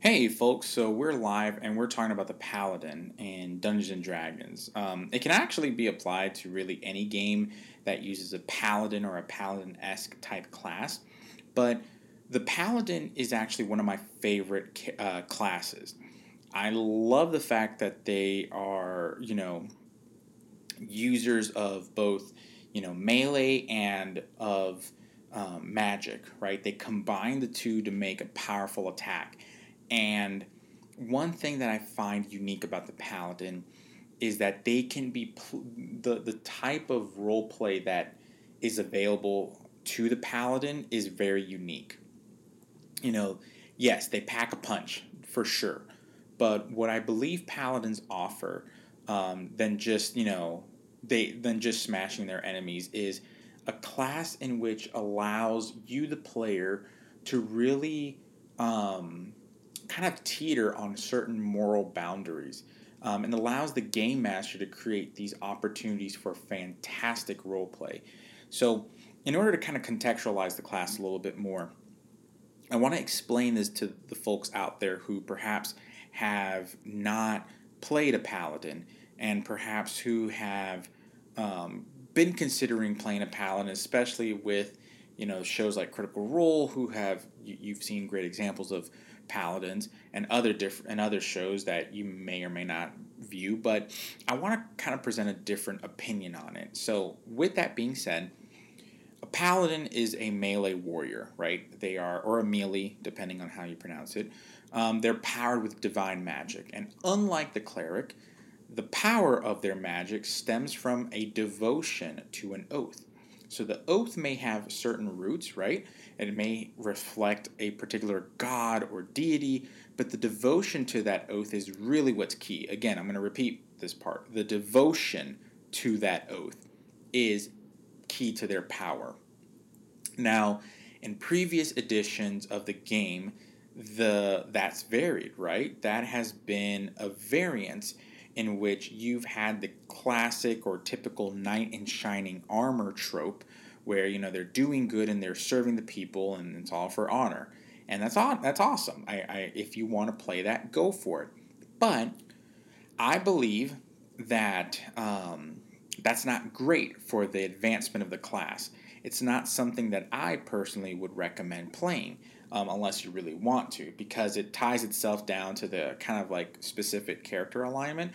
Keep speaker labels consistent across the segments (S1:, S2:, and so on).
S1: Hey folks, so we're live and we're talking about the Paladin in Dungeons and Dragons. Um, it can actually be applied to really any game that uses a Paladin or a Paladin esque type class, but the Paladin is actually one of my favorite uh, classes. I love the fact that they are, you know, users of both, you know, melee and of um, magic, right? They combine the two to make a powerful attack and one thing that I find unique about the Paladin is that they can be pl- the the type of role play that is available to the Paladin is very unique. You know, yes, they pack a punch for sure, but what I believe Paladins offer um, than just you know they than just smashing their enemies is a class in which allows you the player to really um, kind of teeter on certain moral boundaries um, and allows the game master to create these opportunities for fantastic role play. So, in order to kind of contextualize the class a little bit more, I want to explain this to the folks out there who perhaps have not played a paladin and perhaps who have um, been considering playing a paladin, especially with you know shows like Critical Role, who have you, you've seen great examples of Paladins and other different and other shows that you may or may not view, but I want to kind of present a different opinion on it. So, with that being said, a paladin is a melee warrior, right? They are, or a melee, depending on how you pronounce it. Um, they're powered with divine magic, and unlike the cleric, the power of their magic stems from a devotion to an oath. So the oath may have certain roots, right? It may reflect a particular god or deity, but the devotion to that oath is really what's key. Again, I'm going to repeat this part. The devotion to that oath is key to their power. Now, in previous editions of the game, the that's varied, right? That has been a variance in which you've had the classic or typical knight in shining armor trope where you know they're doing good and they're serving the people and it's all for honor. And that's on that's awesome. I, I if you want to play that go for it. But i believe that um, that's not great for the advancement of the class. It's not something that i personally would recommend playing um, unless you really want to because it ties itself down to the kind of like specific character alignment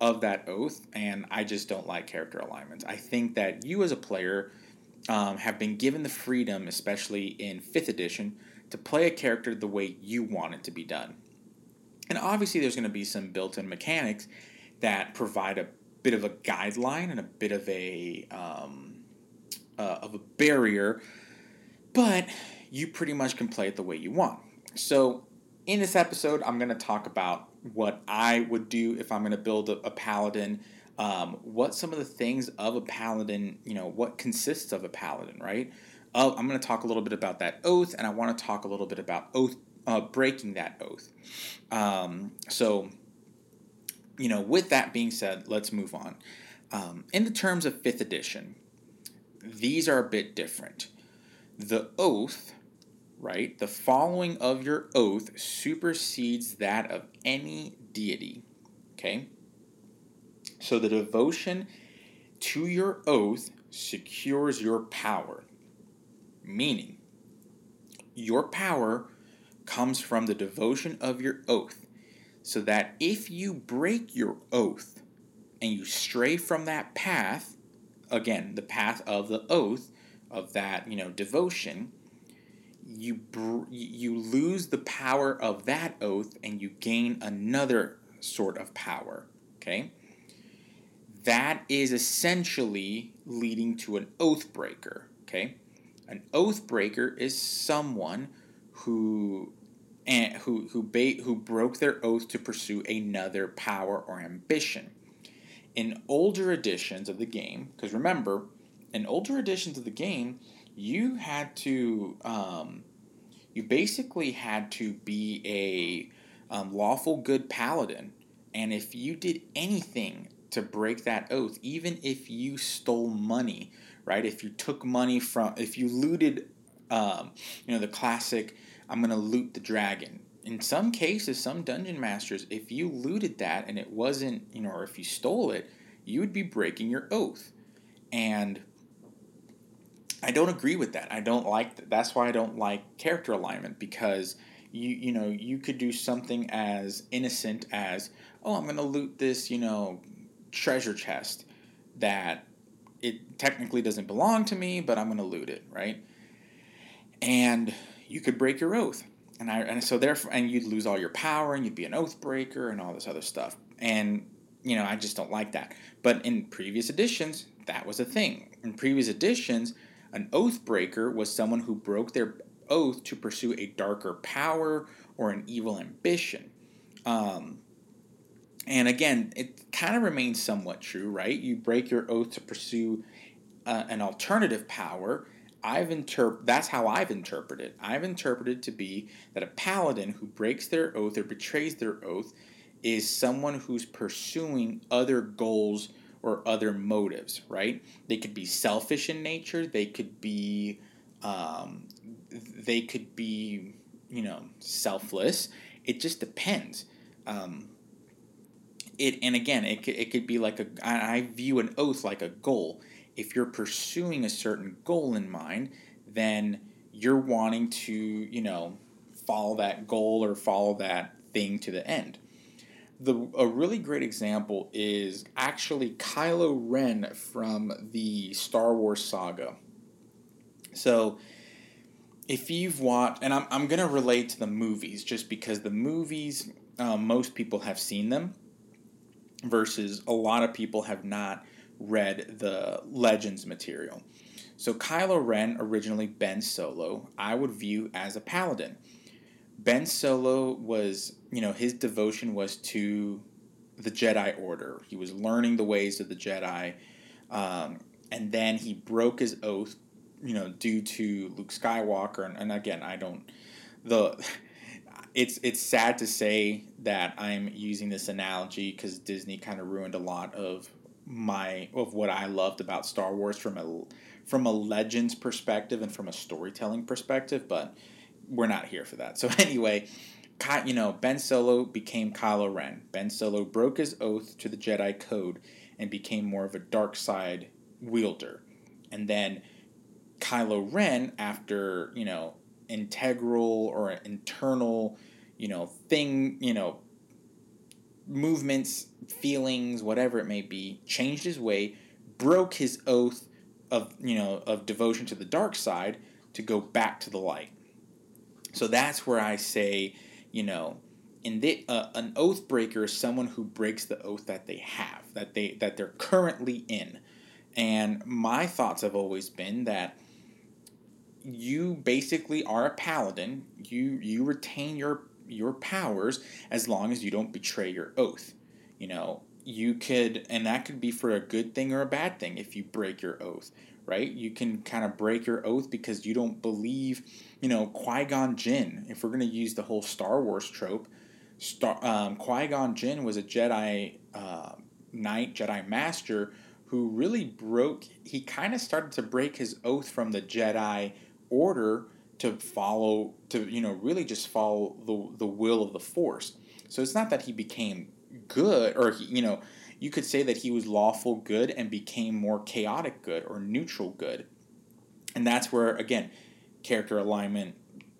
S1: of that oath and i just don't like character alignments i think that you as a player um, have been given the freedom, especially in 5th edition, to play a character the way you want it to be done. And obviously, there's going to be some built in mechanics that provide a bit of a guideline and a bit of a, um, uh, of a barrier, but you pretty much can play it the way you want. So, in this episode, I'm going to talk about what I would do if I'm going to build a, a paladin um, what some of the things of a paladin, you know, what consists of a paladin, right? Uh, I'm going to talk a little bit about that oath, and I want to talk a little bit about oath uh, breaking that oath. Um, so, you know, with that being said, let's move on. Um, in the terms of fifth edition, these are a bit different. The oath, right? The following of your oath supersedes that of any deity. Okay? So the devotion to your oath secures your power. Meaning, your power comes from the devotion of your oath. So that if you break your oath and you stray from that path, again, the path of the oath, of that, you know, devotion, you br- you lose the power of that oath and you gain another sort of power, okay? that is essentially leading to an oath breaker. Okay, an oath breaker is someone who and who who ba- who broke their oath to pursue another power or ambition. In older editions of the game, because remember, in older editions of the game, you had to um, you basically had to be a um, lawful good paladin, and if you did anything to break that oath, even if you stole money, right? If you took money from, if you looted, um, you know, the classic, I'm going to loot the dragon in some cases, some dungeon masters, if you looted that and it wasn't, you know, or if you stole it, you would be breaking your oath. And I don't agree with that. I don't like that. That's why I don't like character alignment because you you know you could do something as innocent as oh I'm gonna loot this you know treasure chest that it technically doesn't belong to me but I'm gonna loot it right and you could break your oath and I and so therefore and you'd lose all your power and you'd be an oath breaker and all this other stuff and you know I just don't like that but in previous editions that was a thing in previous editions an oath breaker was someone who broke their oath to pursue a darker power or an evil ambition. Um, and again, it kind of remains somewhat true, right? You break your oath to pursue uh, an alternative power. I've interp- that's how I've interpreted. I've interpreted to be that a paladin who breaks their oath or betrays their oath is someone who's pursuing other goals or other motives, right? They could be selfish in nature. They could be um, they could be, you know, selfless. It just depends. Um, it and again, it could, it could be like a. I view an oath like a goal. If you're pursuing a certain goal in mind, then you're wanting to, you know, follow that goal or follow that thing to the end. The, a really great example is actually Kylo Ren from the Star Wars saga. So, if you've watched, and I'm, I'm going to relate to the movies just because the movies, um, most people have seen them, versus a lot of people have not read the Legends material. So Kylo Ren, originally Ben Solo, I would view as a paladin. Ben Solo was, you know, his devotion was to the Jedi Order. He was learning the ways of the Jedi, um, and then he broke his oath you know, due to Luke Skywalker, and, and again, I don't the. It's it's sad to say that I'm using this analogy because Disney kind of ruined a lot of my of what I loved about Star Wars from a from a legends perspective and from a storytelling perspective, but we're not here for that. So anyway, you know, Ben Solo became Kylo Ren. Ben Solo broke his oath to the Jedi Code and became more of a dark side wielder. And then Kylo Ren, after, you know, integral or internal, you know, thing, you know, movements, feelings, whatever it may be, changed his way, broke his oath of, you know, of devotion to the dark side to go back to the light. So that's where I say, you know, in the, uh, an oath breaker is someone who breaks the oath that they have, that they that they're currently in. And my thoughts have always been that you basically are a paladin. You you retain your your powers as long as you don't betray your oath. You know, you could and that could be for a good thing or a bad thing if you break your oath, right? You can kind of break your oath because you don't believe, you know, Qui-Gon Jinn. If we're going to use the whole Star Wars trope, Star, um, Qui-Gon Jinn was a Jedi uh, knight, Jedi master who really broke he kind of started to break his oath from the Jedi order to follow to you know really just follow the the will of the force so it's not that he became good or he, you know you could say that he was lawful good and became more chaotic good or neutral good. And that's where again character alignment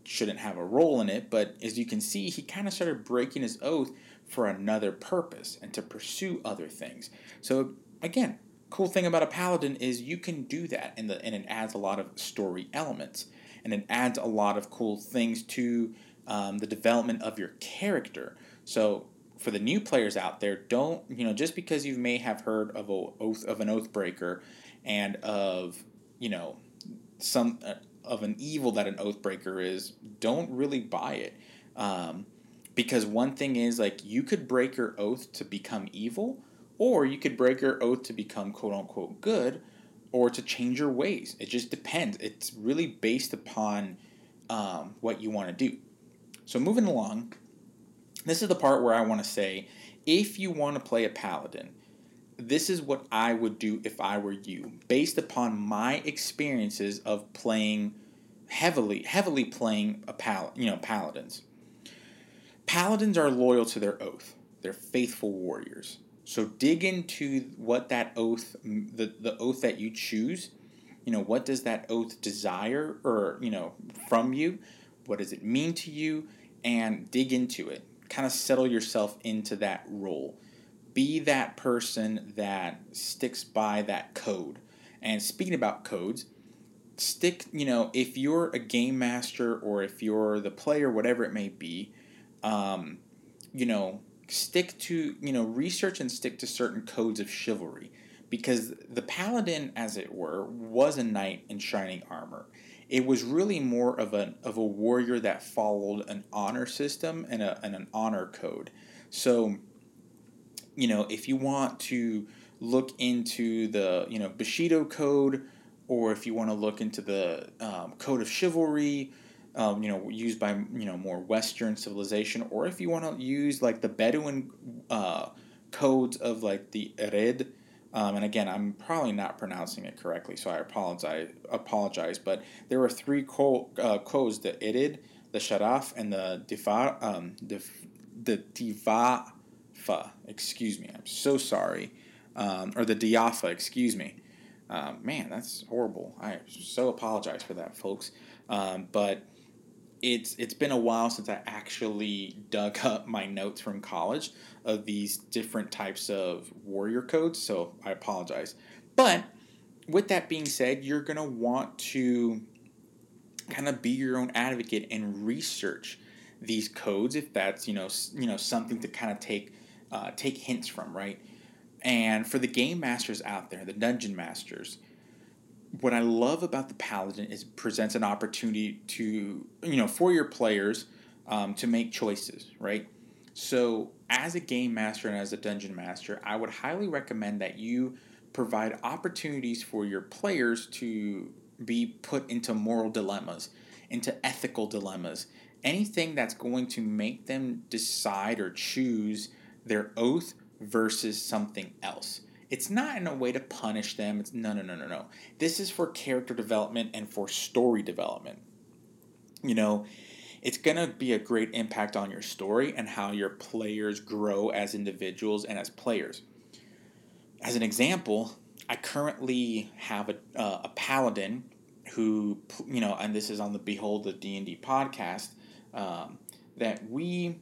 S1: shouldn't have a role in it but as you can see he kind of started breaking his oath for another purpose and to pursue other things. So again cool thing about a paladin is you can do that and, the, and it adds a lot of story elements. And it adds a lot of cool things to um, the development of your character. So for the new players out there don't you know just because you may have heard of a oath of an oath breaker and of you know some uh, of an evil that an oath breaker is don't really buy it um, because one thing is like you could break your oath to become evil or you could break your oath to become quote unquote good or to change your ways. It just depends. It's really based upon um, what you want to do. So, moving along, this is the part where I want to say if you want to play a paladin, this is what I would do if I were you, based upon my experiences of playing heavily, heavily playing a pal, you know, paladins. paladins are loyal to their oath. They're faithful warriors. So dig into what that oath, the, the oath that you choose, you know, what does that oath desire or, you know, from you? What does it mean to you? And dig into it. Kind of settle yourself into that role. Be that person that sticks by that code. And speaking about codes, stick, you know, if you're a game master or if you're the player, whatever it may be, um, you know, stick to, you know, research and stick to certain codes of chivalry. Because the paladin, as it were, was a knight in shining armor. It was really more of a, of a warrior that followed an honor system and, a, and an honor code. So, you know, if you want to look into the, you know, Bushido code, or if you want to look into the um, code of chivalry, um, you know, used by you know more Western civilization, or if you want to use like the Bedouin uh, codes of like the Ered. Um, and again, I'm probably not pronouncing it correctly, so I apologize. Apologize, but there were three co- uh, codes: the Erid, the Sharaf, and the Difa. Um, the the Divafa. Excuse me. I'm so sorry. Um, or the Diafa. Excuse me. Um, man, that's horrible. I so apologize for that, folks. Um, but it's it's been a while since I actually dug up my notes from college of these different types of warrior codes, so I apologize. But with that being said, you're gonna want to kind of be your own advocate and research these codes if that's you know you know something to kind of take uh, take hints from, right? And for the game masters out there, the dungeon masters, what I love about the Paladin is it presents an opportunity to, you know, for your players um, to make choices, right? So, as a game master and as a dungeon master, I would highly recommend that you provide opportunities for your players to be put into moral dilemmas, into ethical dilemmas, anything that's going to make them decide or choose their oath versus something else. It's not in a way to punish them. It's no, no, no, no, no. This is for character development and for story development. You know, it's going to be a great impact on your story and how your players grow as individuals and as players. As an example, I currently have a, uh, a paladin who, you know, and this is on the Behold the D&D podcast, um, that we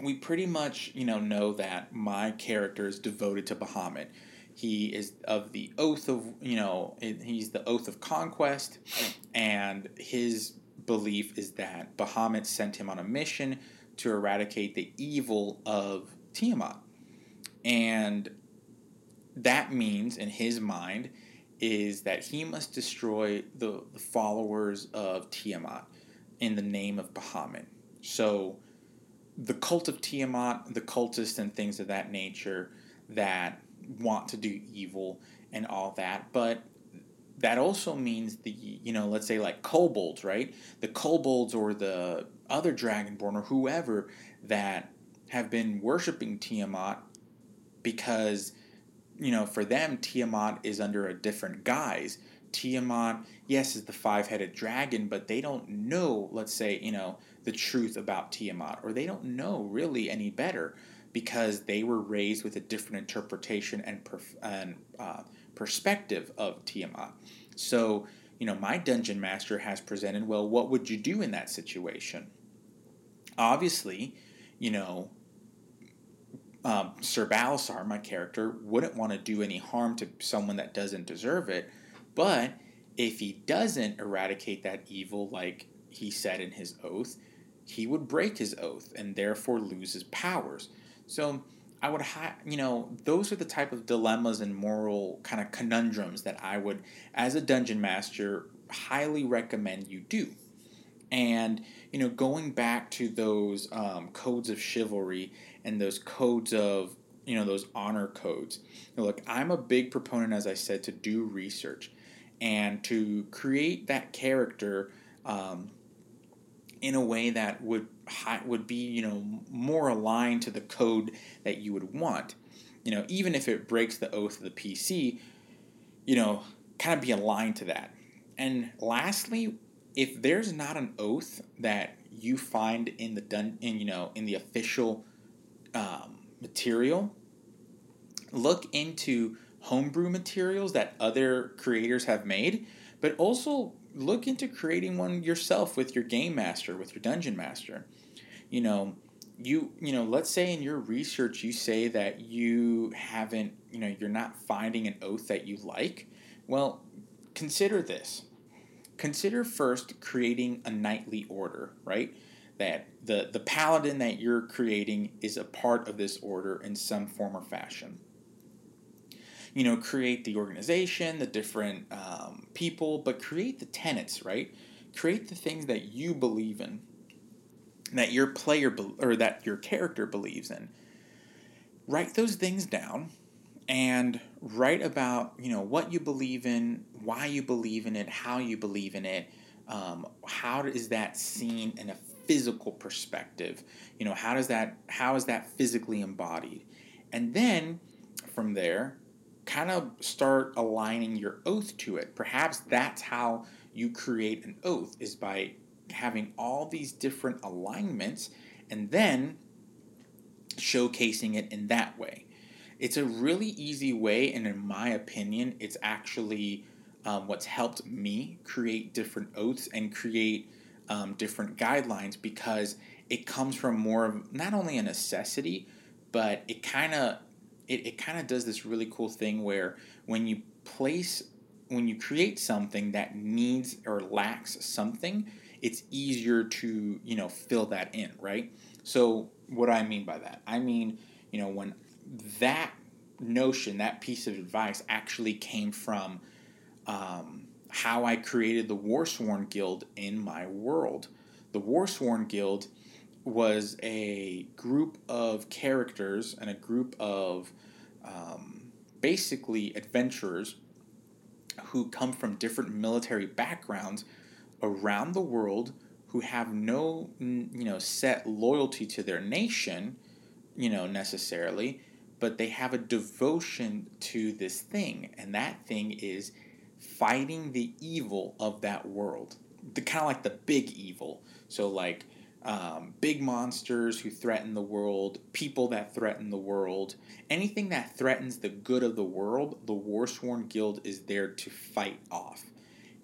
S1: we pretty much you know know that my character is devoted to Bahamut. He is of the oath of you know he's the oath of conquest, and his belief is that Bahamut sent him on a mission to eradicate the evil of Tiamat, and that means in his mind is that he must destroy the, the followers of Tiamat in the name of Bahamut. So the cult of Tiamat, the cultists and things of that nature that want to do evil and all that, but that also means the you know let's say like kobolds right? The kobolds or the other dragonborn or whoever that have been worshiping tiamat because you know for them tiamat is under a different guise. Tiamat yes is the five-headed dragon but they don't know let's say you know the truth about Tiamat, or they don't know really any better because they were raised with a different interpretation and, perf- and uh, perspective of Tiamat. So, you know, my dungeon master has presented, well, what would you do in that situation? Obviously, you know, um, Sir Balasar, my character, wouldn't want to do any harm to someone that doesn't deserve it, but if he doesn't eradicate that evil, like he said in his oath, he would break his oath and therefore lose his powers. So I would, ha- you know, those are the type of dilemmas and moral kind of conundrums that I would, as a dungeon master, highly recommend you do. And you know, going back to those um, codes of chivalry and those codes of you know those honor codes. Look, I'm a big proponent, as I said, to do research and to create that character um, in a way that would would be you know more aligned to the code that you would want. You know, even if it breaks the oath of the PC, you know, kind of be aligned to that. And lastly, if there's not an oath that you find in the dun in you know in the official um, material. Look into homebrew materials that other creators have made, but also look into creating one yourself with your game master, with your dungeon master. You know, you you know, let's say in your research you say that you haven't, you know, you're not finding an oath that you like. Well, consider this. Consider first creating a knightly order, right? That the the paladin that you're creating is a part of this order in some form or fashion you know, create the organization, the different um, people, but create the tenets, right? Create the things that you believe in, that your player be- or that your character believes in. Write those things down and write about you know what you believe in, why you believe in it, how you believe in it. Um, how is that seen in a physical perspective? You know, how does that how is that physically embodied? And then from there, kind of start aligning your oath to it. Perhaps that's how you create an oath is by having all these different alignments and then showcasing it in that way. It's a really easy way, and in my opinion, it's actually um, what's helped me create different oaths and create um, different guidelines because it comes from more of not only a necessity, but it kind of it, it kind of does this really cool thing where when you place when you create something that needs or lacks something it's easier to you know fill that in right? So what do i mean by that? I mean you know when that notion that piece of advice actually came from um, how i created the warsworn guild in my world. The warsworn guild was a group of characters and a group of um, basically adventurers who come from different military backgrounds around the world who have no you know set loyalty to their nation you know necessarily but they have a devotion to this thing and that thing is fighting the evil of that world. The kind of like the big evil. So like um, big monsters who threaten the world, people that threaten the world, anything that threatens the good of the world, the Warsworn Guild is there to fight off.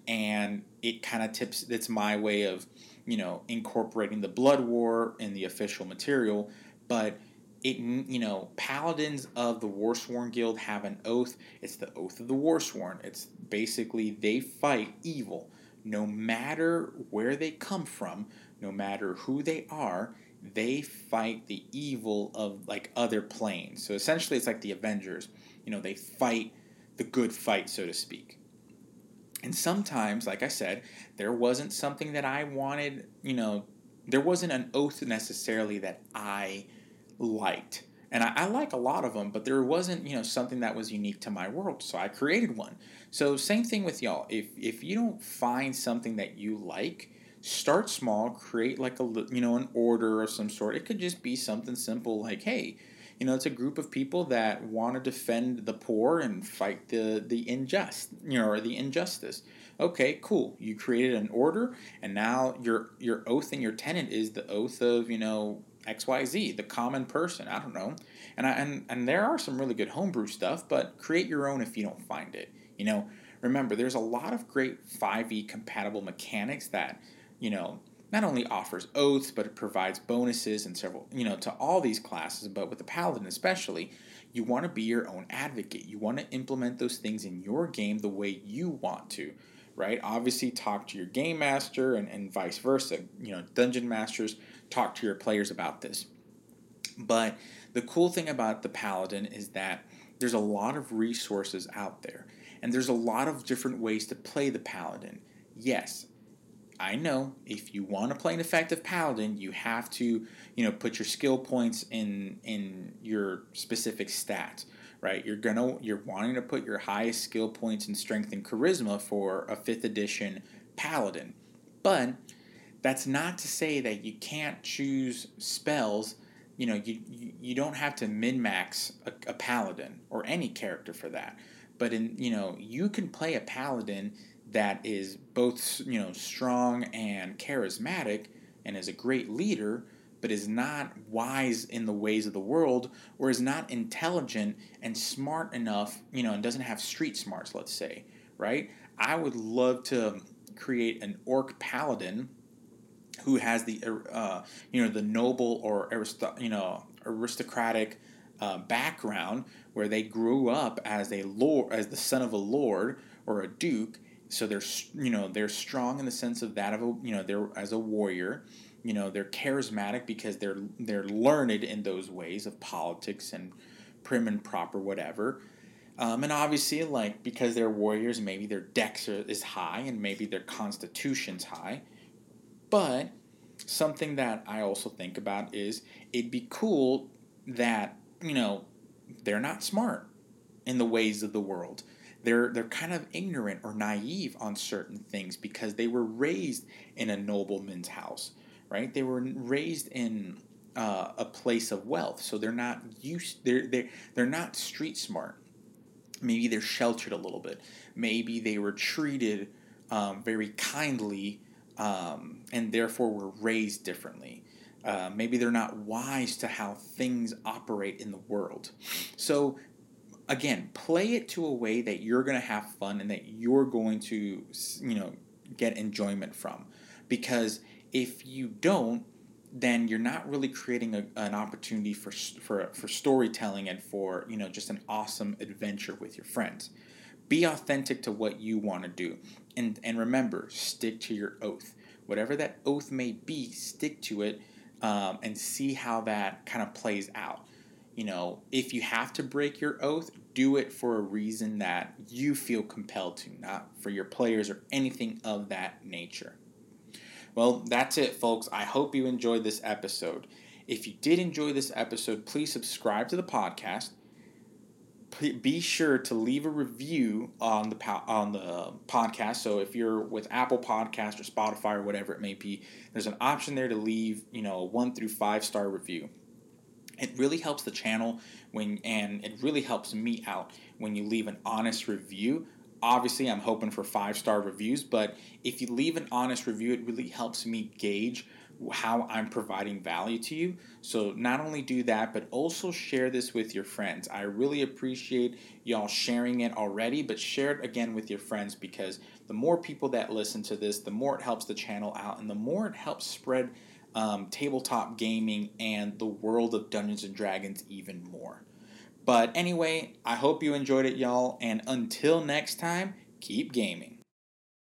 S1: And it kind of tips, that's my way of, you know, incorporating the Blood War in the official material, but it, you know, paladins of the Warsworn Guild have an oath. It's the oath of the Warsworn. It's basically they fight evil no matter where they come from, no matter who they are, they fight the evil of like other planes. So essentially, it's like the Avengers. You know, they fight the good fight, so to speak. And sometimes, like I said, there wasn't something that I wanted, you know, there wasn't an oath necessarily that I liked. And I, I, like a lot of them, but there wasn't, you know, something that was unique to my world. So I created one. So same thing with y'all. If if you don't find something that you like, start small, create like a you know an order of some sort. It could just be something simple like, hey, you know, it's a group of people that want to defend the poor and fight the the unjust, you know, or the injustice. Okay, cool. You created an order, and now your your oath and your tenant is the oath of you know X Y Z, the common person. I don't know, and I and and there are some really good homebrew stuff, but create your own if you don't find it. You know, remember there's a lot of great 5e compatible mechanics that you know, not only offers oaths, but it provides bonuses and several, you know, to all these classes, but with the paladin especially, you want to be your own advocate. You want to implement those things in your game the way you want to, right? Obviously, talk to your game master and, and vice versa. You know, dungeon masters talk to your players about this. But the cool thing about the paladin is that there's a lot of resources out there, and there's a lot of different ways to play the paladin. Yes, I know if you want to play an effective paladin, you have to, you know, put your skill points in in your specific stats, right? You're gonna you're wanting to put your highest skill points in strength and charisma for a fifth edition paladin, but that's not to say that you can't choose spells. You know, you you, don't have to min max a, a paladin or any character for that. But in you know, you can play a paladin that is both you know strong and charismatic and is a great leader, but is not wise in the ways of the world or is not intelligent and smart enough, you know, and doesn't have street smarts, let's say, right? I would love to create an orc paladin who has the uh, you know the noble or aristo- you know aristocratic uh, background where they grew up as a lord as the son of a lord or a duke. So they're you know they're strong in the sense of that of a you know they're as a warrior. You know they're charismatic because they're they're learned in those ways of politics and prim and proper whatever. Um, and obviously like because they're warriors maybe their dex is high and maybe their constitution's high but something that i also think about is it'd be cool that you know they're not smart in the ways of the world they're they're kind of ignorant or naive on certain things because they were raised in a nobleman's house, right? They were raised in uh, a place of wealth, so they're not used. They're they they're not street smart. Maybe they're sheltered a little bit. Maybe they were treated um, very kindly um, and therefore were raised differently. Uh, maybe they're not wise to how things operate in the world. So again, play it to a way that you're going to have fun and that you're going to, you know, get enjoyment from. Because if you don't, then you're not really creating a, an opportunity for, for, for storytelling and for, you know, just an awesome adventure with your friends. Be authentic to what you want to do. And, and remember, stick to your oath. Whatever that oath may be, stick to it um, and see how that kind of plays out you know, if you have to break your oath, do it for a reason that you feel compelled to, not for your players or anything of that nature. Well, that's it, folks. I hope you enjoyed this episode. If you did enjoy this episode, please subscribe to the podcast. Be sure to leave a review on the on the podcast. So if you're with Apple Podcast or Spotify or whatever it may be, there's an option there to leave, you know, a one through five star review. It really helps the channel when and it really helps me out when you leave an honest review. Obviously, I'm hoping for five star reviews, but if you leave an honest review, it really helps me gauge how I'm providing value to you. So, not only do that, but also share this with your friends. I really appreciate y'all sharing it already, but share it again with your friends because the more people that listen to this, the more it helps the channel out and the more it helps spread um, tabletop gaming and the world of Dungeons and Dragons even more. But anyway, I hope you enjoyed it, y'all, and until next time, keep gaming.